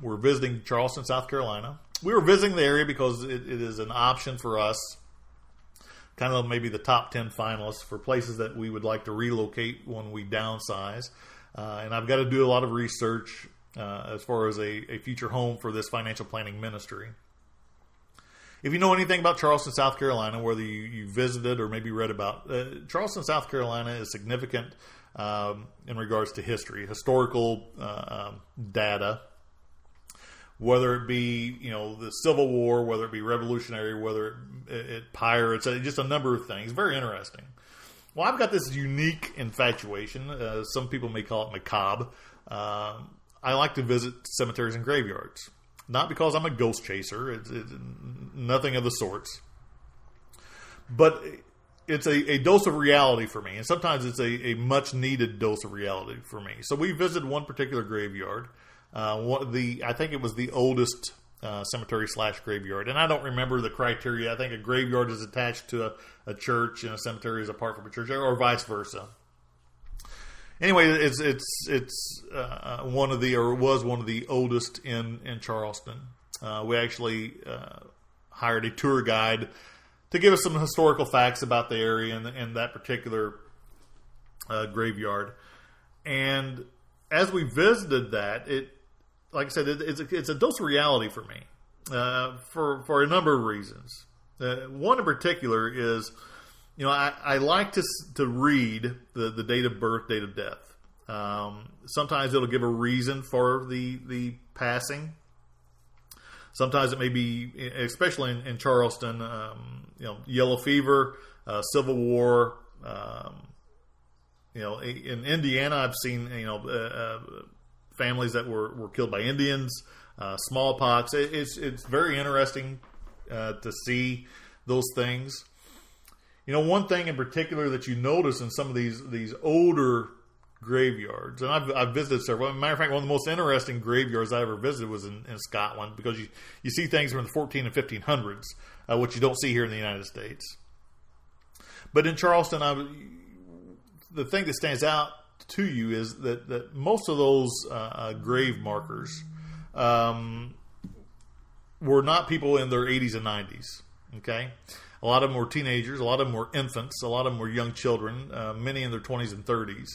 were visiting Charleston, South Carolina. We were visiting the area because it, it is an option for us, kind of maybe the top 10 finalists for places that we would like to relocate when we downsize. Uh, and I've got to do a lot of research uh, as far as a, a future home for this financial planning ministry. If you know anything about Charleston, South Carolina, whether you, you visited or maybe read about, uh, Charleston, South Carolina is significant um, in regards to history, historical uh, um, data, whether it be you know the Civil War, whether it be Revolutionary, whether it, it pirates, just a number of things. Very interesting. Well, I've got this unique infatuation. Uh, some people may call it macabre. Uh, I like to visit cemeteries and graveyards. Not because I'm a ghost chaser, it's, it's nothing of the sorts. But it's a, a, dose of reality for me, and sometimes it's a, a, much needed dose of reality for me. So we visited one particular graveyard. Uh, what the I think it was the oldest uh, cemetery slash graveyard, and I don't remember the criteria. I think a graveyard is attached to a, a church, and a cemetery is apart from a church, or vice versa anyway, it's it's it's uh, one of the or was one of the oldest in in Charleston. Uh, we actually uh, hired a tour guide to give us some historical facts about the area and, and that particular uh, graveyard. And as we visited that, it like I said, it, it's a, it's a dose of reality for me uh, for for a number of reasons. Uh, one in particular is you know, I, I like to to read the, the date of birth, date of death. Um, sometimes it'll give a reason for the the passing. Sometimes it may be, especially in, in Charleston, um, you know, yellow fever, uh, Civil War. Um, you know, in Indiana, I've seen you know uh, uh, families that were, were killed by Indians, uh, smallpox. It, it's it's very interesting uh, to see those things. You know, one thing in particular that you notice in some of these these older graveyards, and I've, I've visited several. matter of fact, one of the most interesting graveyards I ever visited was in, in Scotland because you you see things from the 14 and 1500s, uh, which you don't see here in the United States. But in Charleston, I, the thing that stands out to you is that, that most of those uh, uh, grave markers um, were not people in their 80s and 90s. Okay, a lot of them were teenagers. A lot of them were infants. A lot of them were young children. Uh, many in their 20s and 30s.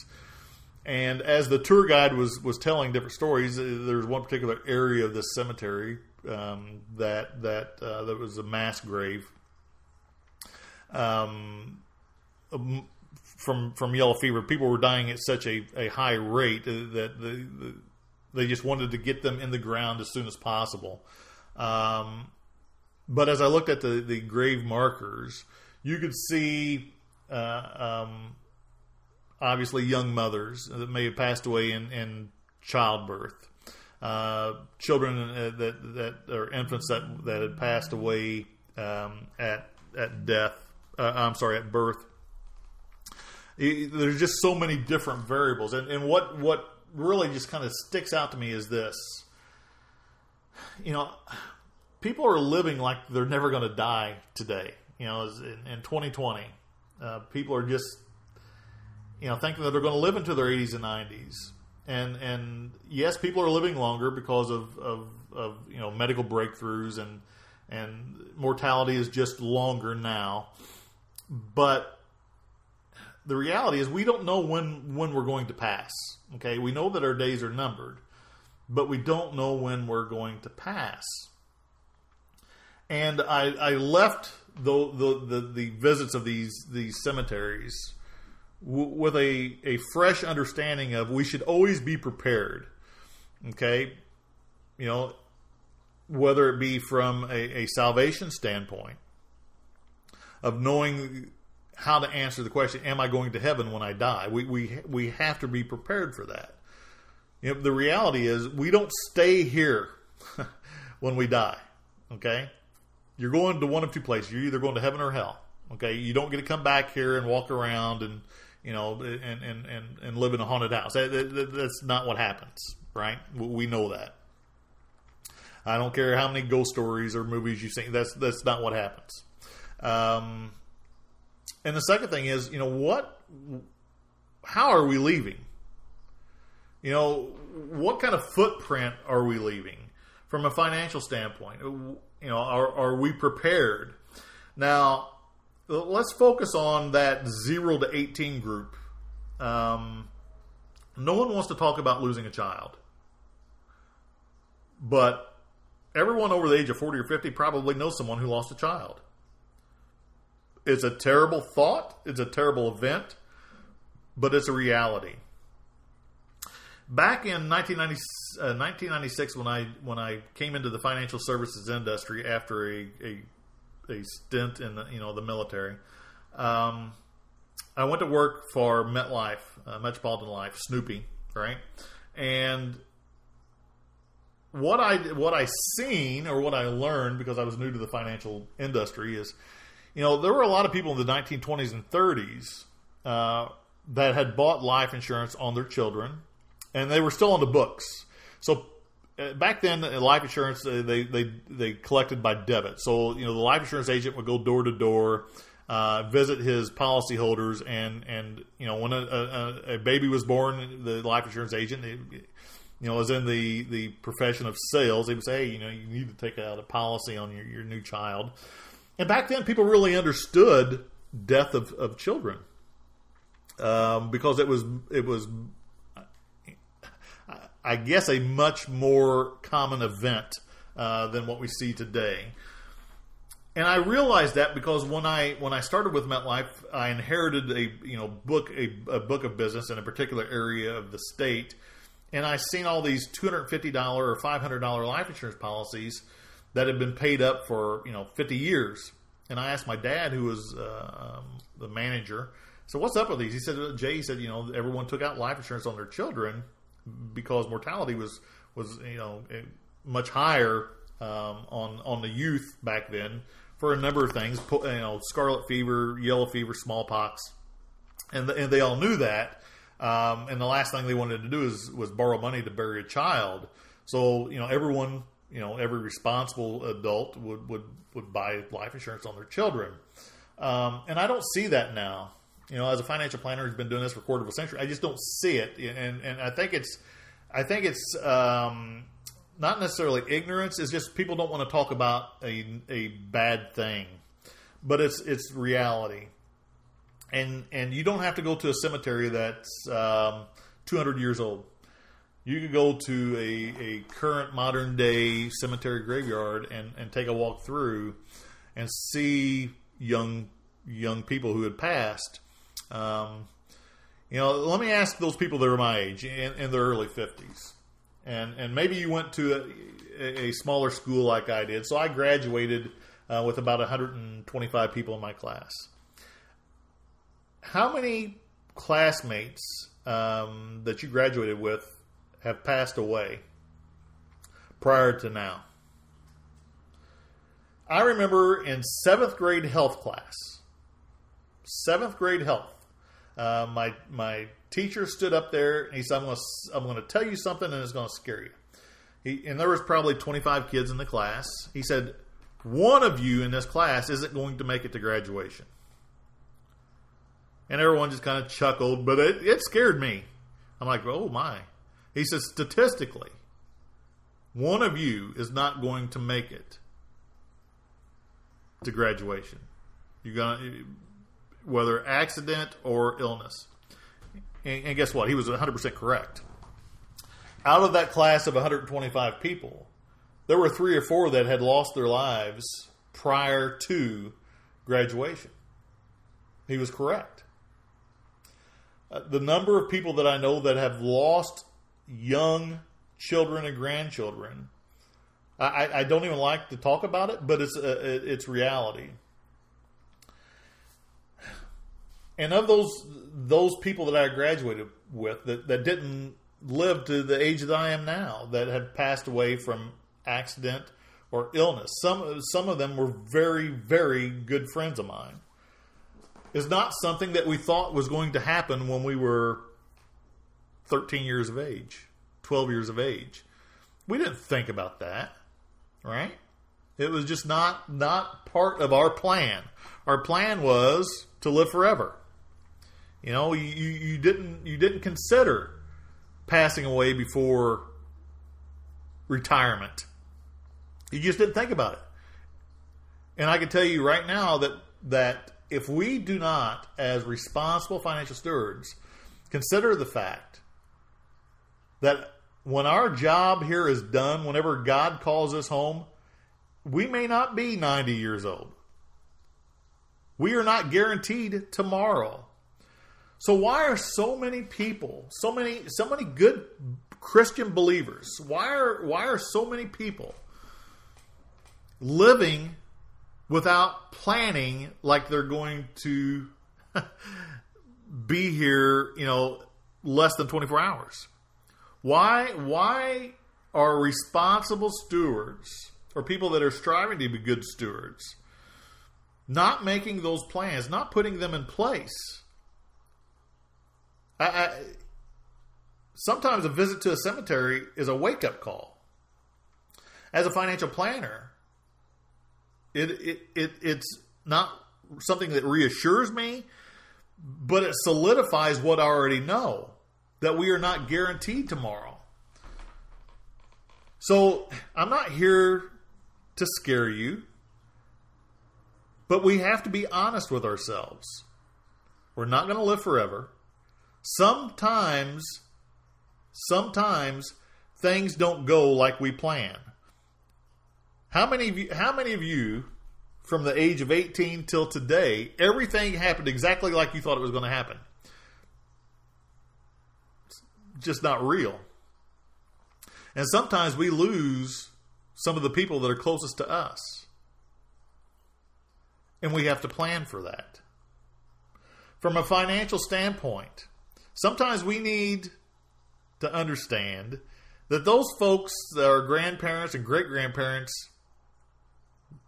And as the tour guide was was telling different stories, uh, there's one particular area of this cemetery um, that that uh, that was a mass grave. Um, um, from from yellow fever, people were dying at such a, a high rate that the, the, they just wanted to get them in the ground as soon as possible. Um, but as I looked at the, the grave markers, you could see uh, um, obviously young mothers that may have passed away in, in childbirth, uh, children uh, that that are infants that that had passed away um, at at death. Uh, I'm sorry, at birth. There's just so many different variables, and, and what what really just kind of sticks out to me is this. You know, people are living like they're never going to die today. You know, in, in 2020, uh, people are just you know thinking that they're going to live into their 80s and 90s. And and yes, people are living longer because of, of, of you know medical breakthroughs and and mortality is just longer now. But the reality is we don't know when when we're going to pass. Okay, we know that our days are numbered, but we don't know when we're going to pass and I, I left the, the, the, the, visits of these these cemeteries w- with a, a fresh understanding of we should always be prepared. Okay, you know, whether it be from a, a salvation standpoint of knowing how to answer the question, "Am I going to heaven when I die?" We we we have to be prepared for that. You know, the reality is we don't stay here when we die. Okay, you're going to one of two places. You're either going to heaven or hell. Okay, you don't get to come back here and walk around and you know and and and, and live in a haunted house. That, that, that's not what happens, right? We know that. I don't care how many ghost stories or movies you've seen. That's that's not what happens. Um, and the second thing is, you know, what? How are we leaving? You know, what kind of footprint are we leaving from a financial standpoint? You know, are are we prepared? Now, let's focus on that zero to eighteen group. Um, no one wants to talk about losing a child, but everyone over the age of 40 or 50 probably knows someone who lost a child. It's a terrible thought, it's a terrible event, but it's a reality. Back in 1990, uh, 1996, when I when I came into the financial services industry after a, a, a stint in the, you know the military, um, I went to work for MetLife, uh, Metropolitan Life, Snoopy, right? And what I what I seen or what I learned because I was new to the financial industry is, you know, there were a lot of people in the 1920s and 30s uh, that had bought life insurance on their children, and they were still on the books. So uh, back then, uh, life insurance uh, they they they collected by debit. So you know, the life insurance agent would go door to door. Uh, visit his policyholders and and you know when a, a, a, baby was born, the life insurance agent you know, was in the, the profession of sales, they would say, hey, you know, you need to take out a policy on your, your new child. And back then, people really understood death of, of children um, because it was it was, I guess, a much more common event uh, than what we see today. And I realized that because when I when I started with MetLife, I inherited a you know book a, a book of business in a particular area of the state and I've seen all these $250 or $500 life insurance policies that had been paid up for, you know, 50 years. And I asked my dad, who was uh, um, the manager, so what's up with these? He said, Jay, he said, you know, everyone took out life insurance on their children because mortality was, was you know, much higher um, on, on the youth back then for a number of things, you know, scarlet fever, yellow fever, smallpox. And, the, and they all knew that. Um, and the last thing they wanted to do is was borrow money to bury a child. So you know, everyone, you know, every responsible adult would would would buy life insurance on their children. Um, and I don't see that now. You know, as a financial planner who's been doing this for a quarter of a century, I just don't see it. And and I think it's, I think it's um, not necessarily ignorance. It's just people don't want to talk about a a bad thing, but it's it's reality and and you don't have to go to a cemetery that's um, 200 years old. You could go to a, a current modern day cemetery graveyard and, and take a walk through and see young young people who had passed. Um, you know, let me ask those people that are my age in, in their early 50s. And, and maybe you went to a, a smaller school like I did. So I graduated uh, with about 125 people in my class how many classmates um, that you graduated with have passed away prior to now? I remember in seventh grade health class, seventh grade health, uh, my my teacher stood up there and he said, "I'm going to I'm going to tell you something and it's going to scare you." He, and there was probably 25 kids in the class. He said, "One of you in this class isn't going to make it to graduation." And everyone just kind of chuckled, but it, it scared me. I'm like, oh my. He says, statistically, one of you is not going to make it to graduation. You're gonna, whether accident or illness. And, and guess what? He was 100% correct. Out of that class of 125 people, there were three or four that had lost their lives prior to graduation. He was correct. Uh, the number of people that I know that have lost young children and grandchildren, I, I don't even like to talk about it, but it's uh, it's reality. And of those those people that I graduated with that, that didn't live to the age that I am now that have passed away from accident or illness. Some some of them were very very good friends of mine. Is not something that we thought was going to happen when we were 13 years of age, 12 years of age. We didn't think about that, right? It was just not not part of our plan. Our plan was to live forever. You know, you, you didn't you didn't consider passing away before retirement. You just didn't think about it. And I can tell you right now that that if we do not, as responsible financial stewards, consider the fact that when our job here is done, whenever God calls us home, we may not be 90 years old. We are not guaranteed tomorrow. So why are so many people, so many so many good Christian believers, why are why are so many people living without planning like they're going to be here, you know, less than 24 hours? Why why are responsible stewards or people that are striving to be good stewards not making those plans, not putting them in place? I, I, sometimes a visit to a cemetery is a wake up call. As a financial planner, it, it, it it's not something that reassures me, but it solidifies what I already know that we are not guaranteed tomorrow. So I'm not here to scare you, but we have to be honest with ourselves. We're not going to live forever. Sometimes, sometimes things don't go like we plan. How many of you, how many of you from the age of 18 till today, everything happened exactly like you thought it was going to happen? Just not real. And sometimes we lose some of the people that are closest to us. And we have to plan for that. From a financial standpoint, sometimes we need to understand that those folks that are grandparents and great grandparents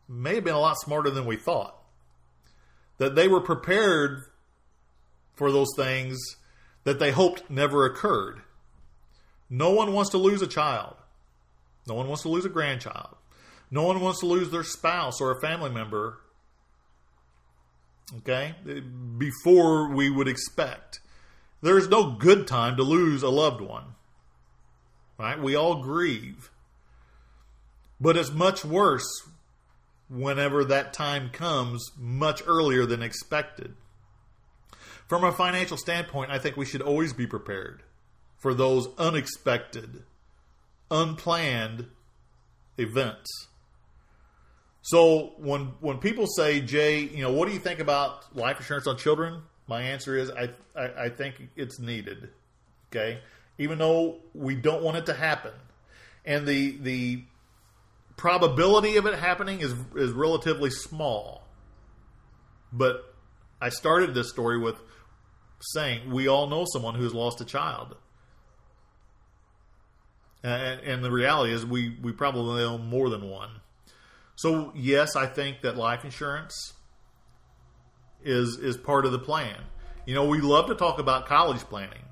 may have been a lot smarter than we thought. That they were prepared for those things that they hoped never occurred. No one wants to lose a child. No one wants to lose a grandchild. No one wants to lose their spouse or a family member. Okay? Before we would expect. There is no good time to lose a loved one. Right? We all grieve. But it's much worse whenever that time comes much earlier than expected. From a financial standpoint, I think we should always be prepared for those unexpected, unplanned events. So when when people say, Jay, you know, what do you think about life insurance on children? My answer is I, I, I think it's needed. Okay, even though we don't want it to happen, and the the probability of it happening is is relatively small. But I started this story with saying we all know someone who's lost a child. And, and, the reality is, we, we probably know more than one. So, yes, I think that life insurance is is part of the plan. You know, we love to talk about college planning,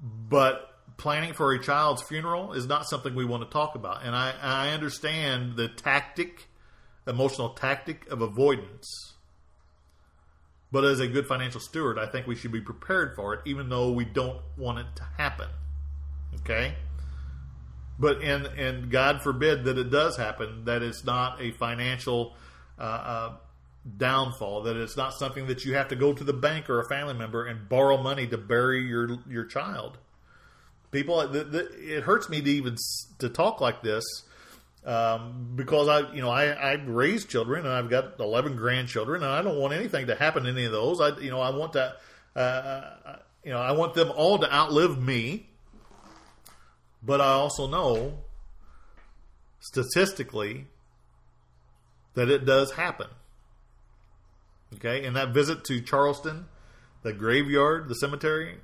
but planning for a child's funeral is not something we want to talk about. And I, I understand the tactic, emotional tactic of avoidance. But as a good financial steward, I think we should be prepared for it, even though we don't want it to happen. Okay? But and and God forbid that it does happen, that it's not a financial uh, uh, downfall. That it's not something that you have to go to the bank or a family member and borrow money to bury your your child. People, it hurts me to even to talk like this um, because I, you know, I I raised children and I've got eleven grandchildren and I don't want anything to happen to any of those. I, you know, I want to, uh, uh, you know, I want them all to outlive me. But I also know statistically that it does happen. Okay, and that visit to Charleston, the graveyard, the cemetery,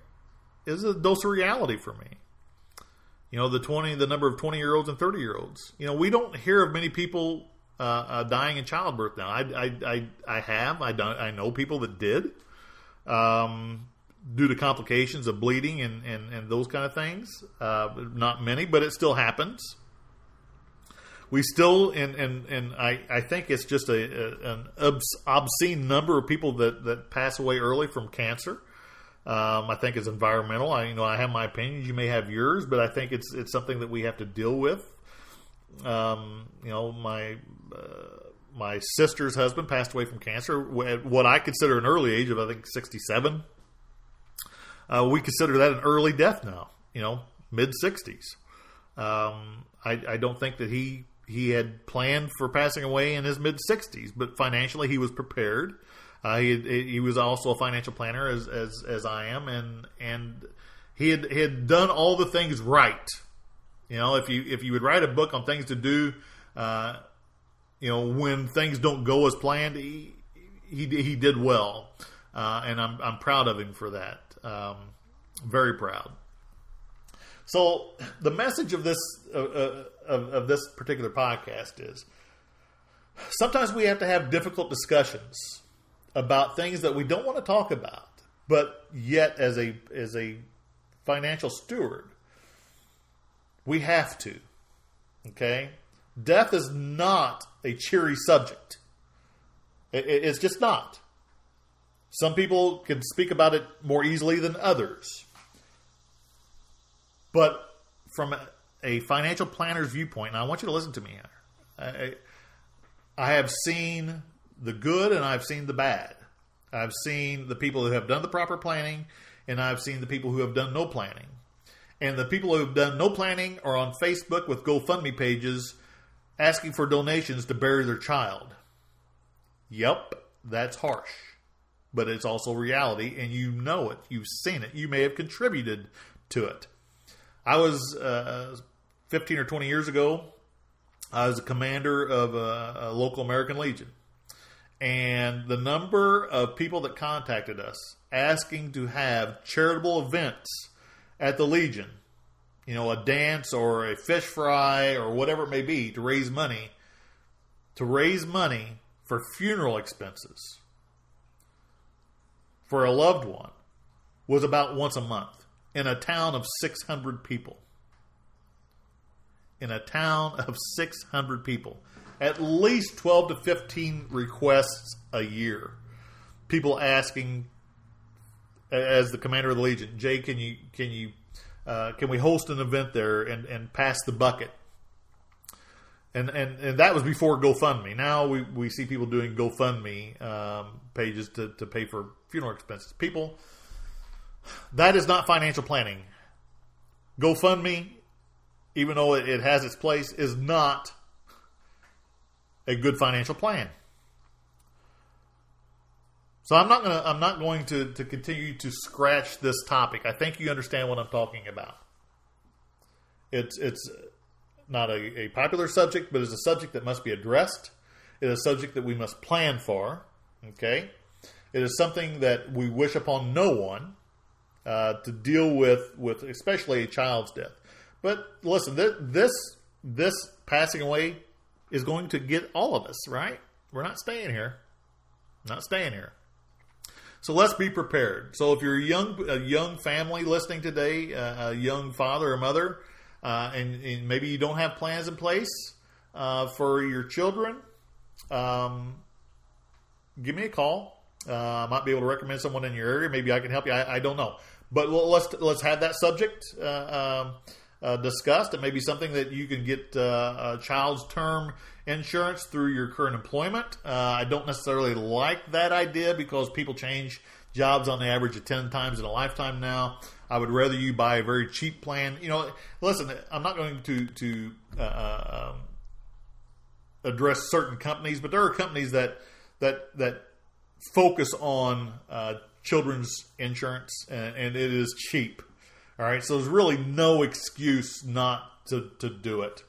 is a dose of reality for me. You know, the twenty, the number of twenty year olds and thirty year olds. You know, we don't hear of many people uh, uh, dying in childbirth now. I, I, I, I have. I don't. I know people that did, um, due to complications of bleeding and, and, and those kind of things. Uh, not many, but it still happens. We still, and and, and I, I think it's just a, a an obscene number of people that, that pass away early from cancer. Um, I think it's environmental. I you know I have my opinions. You may have yours, but I think it's it's something that we have to deal with. Um, you know, my uh, my sister's husband passed away from cancer at what I consider an early age of I think sixty seven. Uh, we consider that an early death now. You know, mid sixties. Um, I, I don't think that he he had planned for passing away in his mid sixties, but financially he was prepared. Uh, he he was also a financial planner as as as I am, and and he had he had done all the things right. You know, if you if you would write a book on things to do, uh, you know, when things don't go as planned, he he, he did well, uh, and I'm I'm proud of him for that. Um, very proud. So the message of this uh, uh, of, of this particular podcast is sometimes we have to have difficult discussions about things that we don't want to talk about, but yet as a as a financial steward, we have to. Okay, death is not a cheery subject. It, it's just not. Some people can speak about it more easily than others. But from a, financial planner's viewpoint, and I want you to listen to me. I, I have seen the good and I've seen the bad. I've seen the people who have done the proper planning and I've seen the people who have done no planning. And the people who have done no planning are on Facebook with GoFundMe pages asking for donations to bury their child. Yep, that's harsh. But it's also reality, and you know it. You've seen it. You may have contributed to it. I was uh, 15 or 20 years ago, I was a commander of a, a local American Legion and the number of people that contacted us asking to have charitable events at the Legion, you know, a dance or a fish fry or whatever it may be to raise money, to raise money for funeral expenses for a loved one was about once a month in a town of 600 people. In a town of 600 people at least 12 to 15 requests a year. People asking, as the commander of the Legion, Jay, can you can you uh, can we host an event there and, and pass the bucket? And, and and that was before GoFundMe. Now we, we see people doing GoFundMe um, pages to, to pay for funeral expenses. People, that is not financial planning. GoFundMe, even though it, it has its place, is not a good financial plan. So I'm not gonna I'm not going to, to continue to scratch this topic. I think you understand what I'm talking about. It's it's not a, a popular subject, but it's a subject that must be addressed. It is a subject that we must plan for. Okay, it is something that we wish upon no one uh, to deal with, with especially a child's death. But listen, this this, this passing away is going to get all of us, right? We're not staying here. Not staying here. So let's be prepared. So if you're a young a young family listening today, uh, a young father or mother, uh, and, and, maybe you don't have plans in place uh, for your children, um, give me a call. Uh, I might be able to recommend someone in your area. Maybe I can help you. I, I don't know, but let's let's have that subject. Uh, um, uh, discussed. It may be something that you can get uh, a child's term insurance through your current employment. Uh, I don't necessarily like that idea because people change jobs on the average of 10 times in a lifetime now. I would rather you buy a very cheap plan. You know, listen, I'm not going to, to uh, um, address certain companies, but there are companies that, that, that focus on uh, children's insurance and, and it is cheap. All right, so there's really no excuse not to, to do it.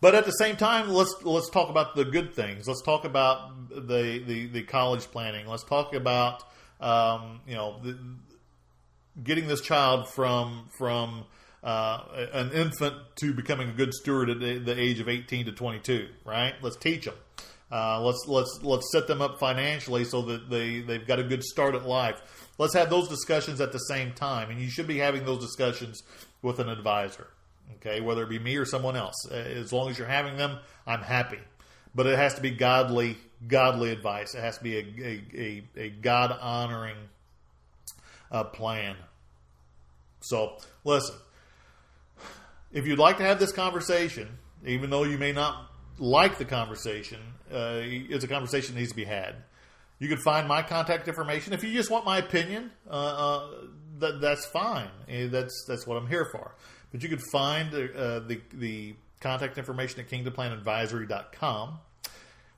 But at the same time, let's let's talk about the good things. Let's talk about the the, the college planning. Let's talk about um, you know the, getting this child from from uh, an infant to becoming a good steward at the, the, age of 18 to 22. Right? Let's teach them. Uh, let's let's let's set them up financially so that they they've got a good start at life. Let's have those discussions at the same time, and you should be having those discussions with an advisor. Okay, whether it be me or someone else, as long as you're having them, I'm happy. But it has to be godly, godly advice. It has to be a a, a, a God honoring uh, plan. So listen, if you'd like to have this conversation, even though you may not like the conversation, uh, it's a conversation that needs to be had. You can find my contact information. If you just want my opinion, uh, uh, that, that's fine. Eh, that's that's what I'm here for. But you can find uh, the the contact information at kingdomplanadvisory.com.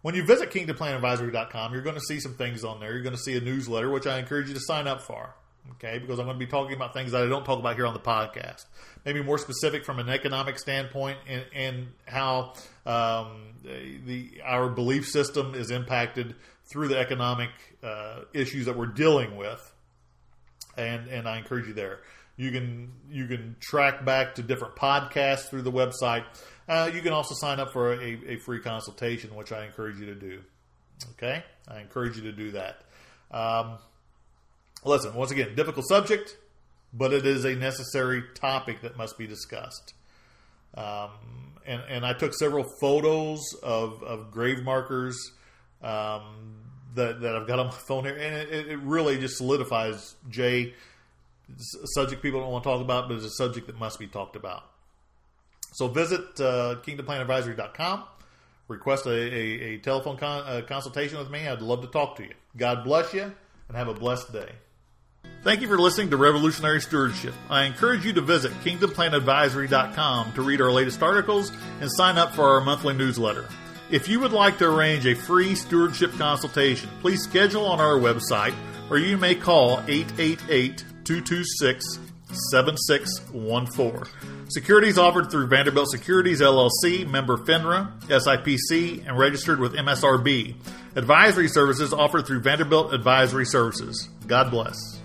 When you visit kingdomplanadvisory.com, you're going to see some things on there. You're going to see a newsletter, which I encourage you to sign up for. Okay, because I'm going to be talking about things that I don't talk about here on the podcast. Maybe more specific from an economic standpoint and, and how um, the our belief system is impacted through the economic uh, issues that we're dealing with, and and I encourage you there. You can you can track back to different podcasts through the website. Uh, you can also sign up for a, a, free consultation, which I encourage you to do. Okay, I encourage you to do that. Um, listen, once again, difficult subject, but it is a necessary topic that must be discussed. Um, and, and I took several photos of, of grave markers um, that, that I've got on my phone here, and it, it really just solidifies Jay. a subject people don't want to talk about, but it's a subject that must be talked about. So visit uh, kingdomplanadvisory.com, request a, a, a telephone con, a consultation with me. I'd love to talk to you. God bless you, and have a blessed day. Thank you for listening to Revolutionary Stewardship. I encourage you to visit kingdomplanadvisory.com to read our latest articles and sign up for our monthly newsletter. If you would like to arrange a free stewardship consultation, please schedule on our website or you may call 888 226 7614. Securities offered through Vanderbilt Securities LLC, member FINRA, SIPC, and registered with MSRB. Advisory services offered through Vanderbilt Advisory Services. God bless.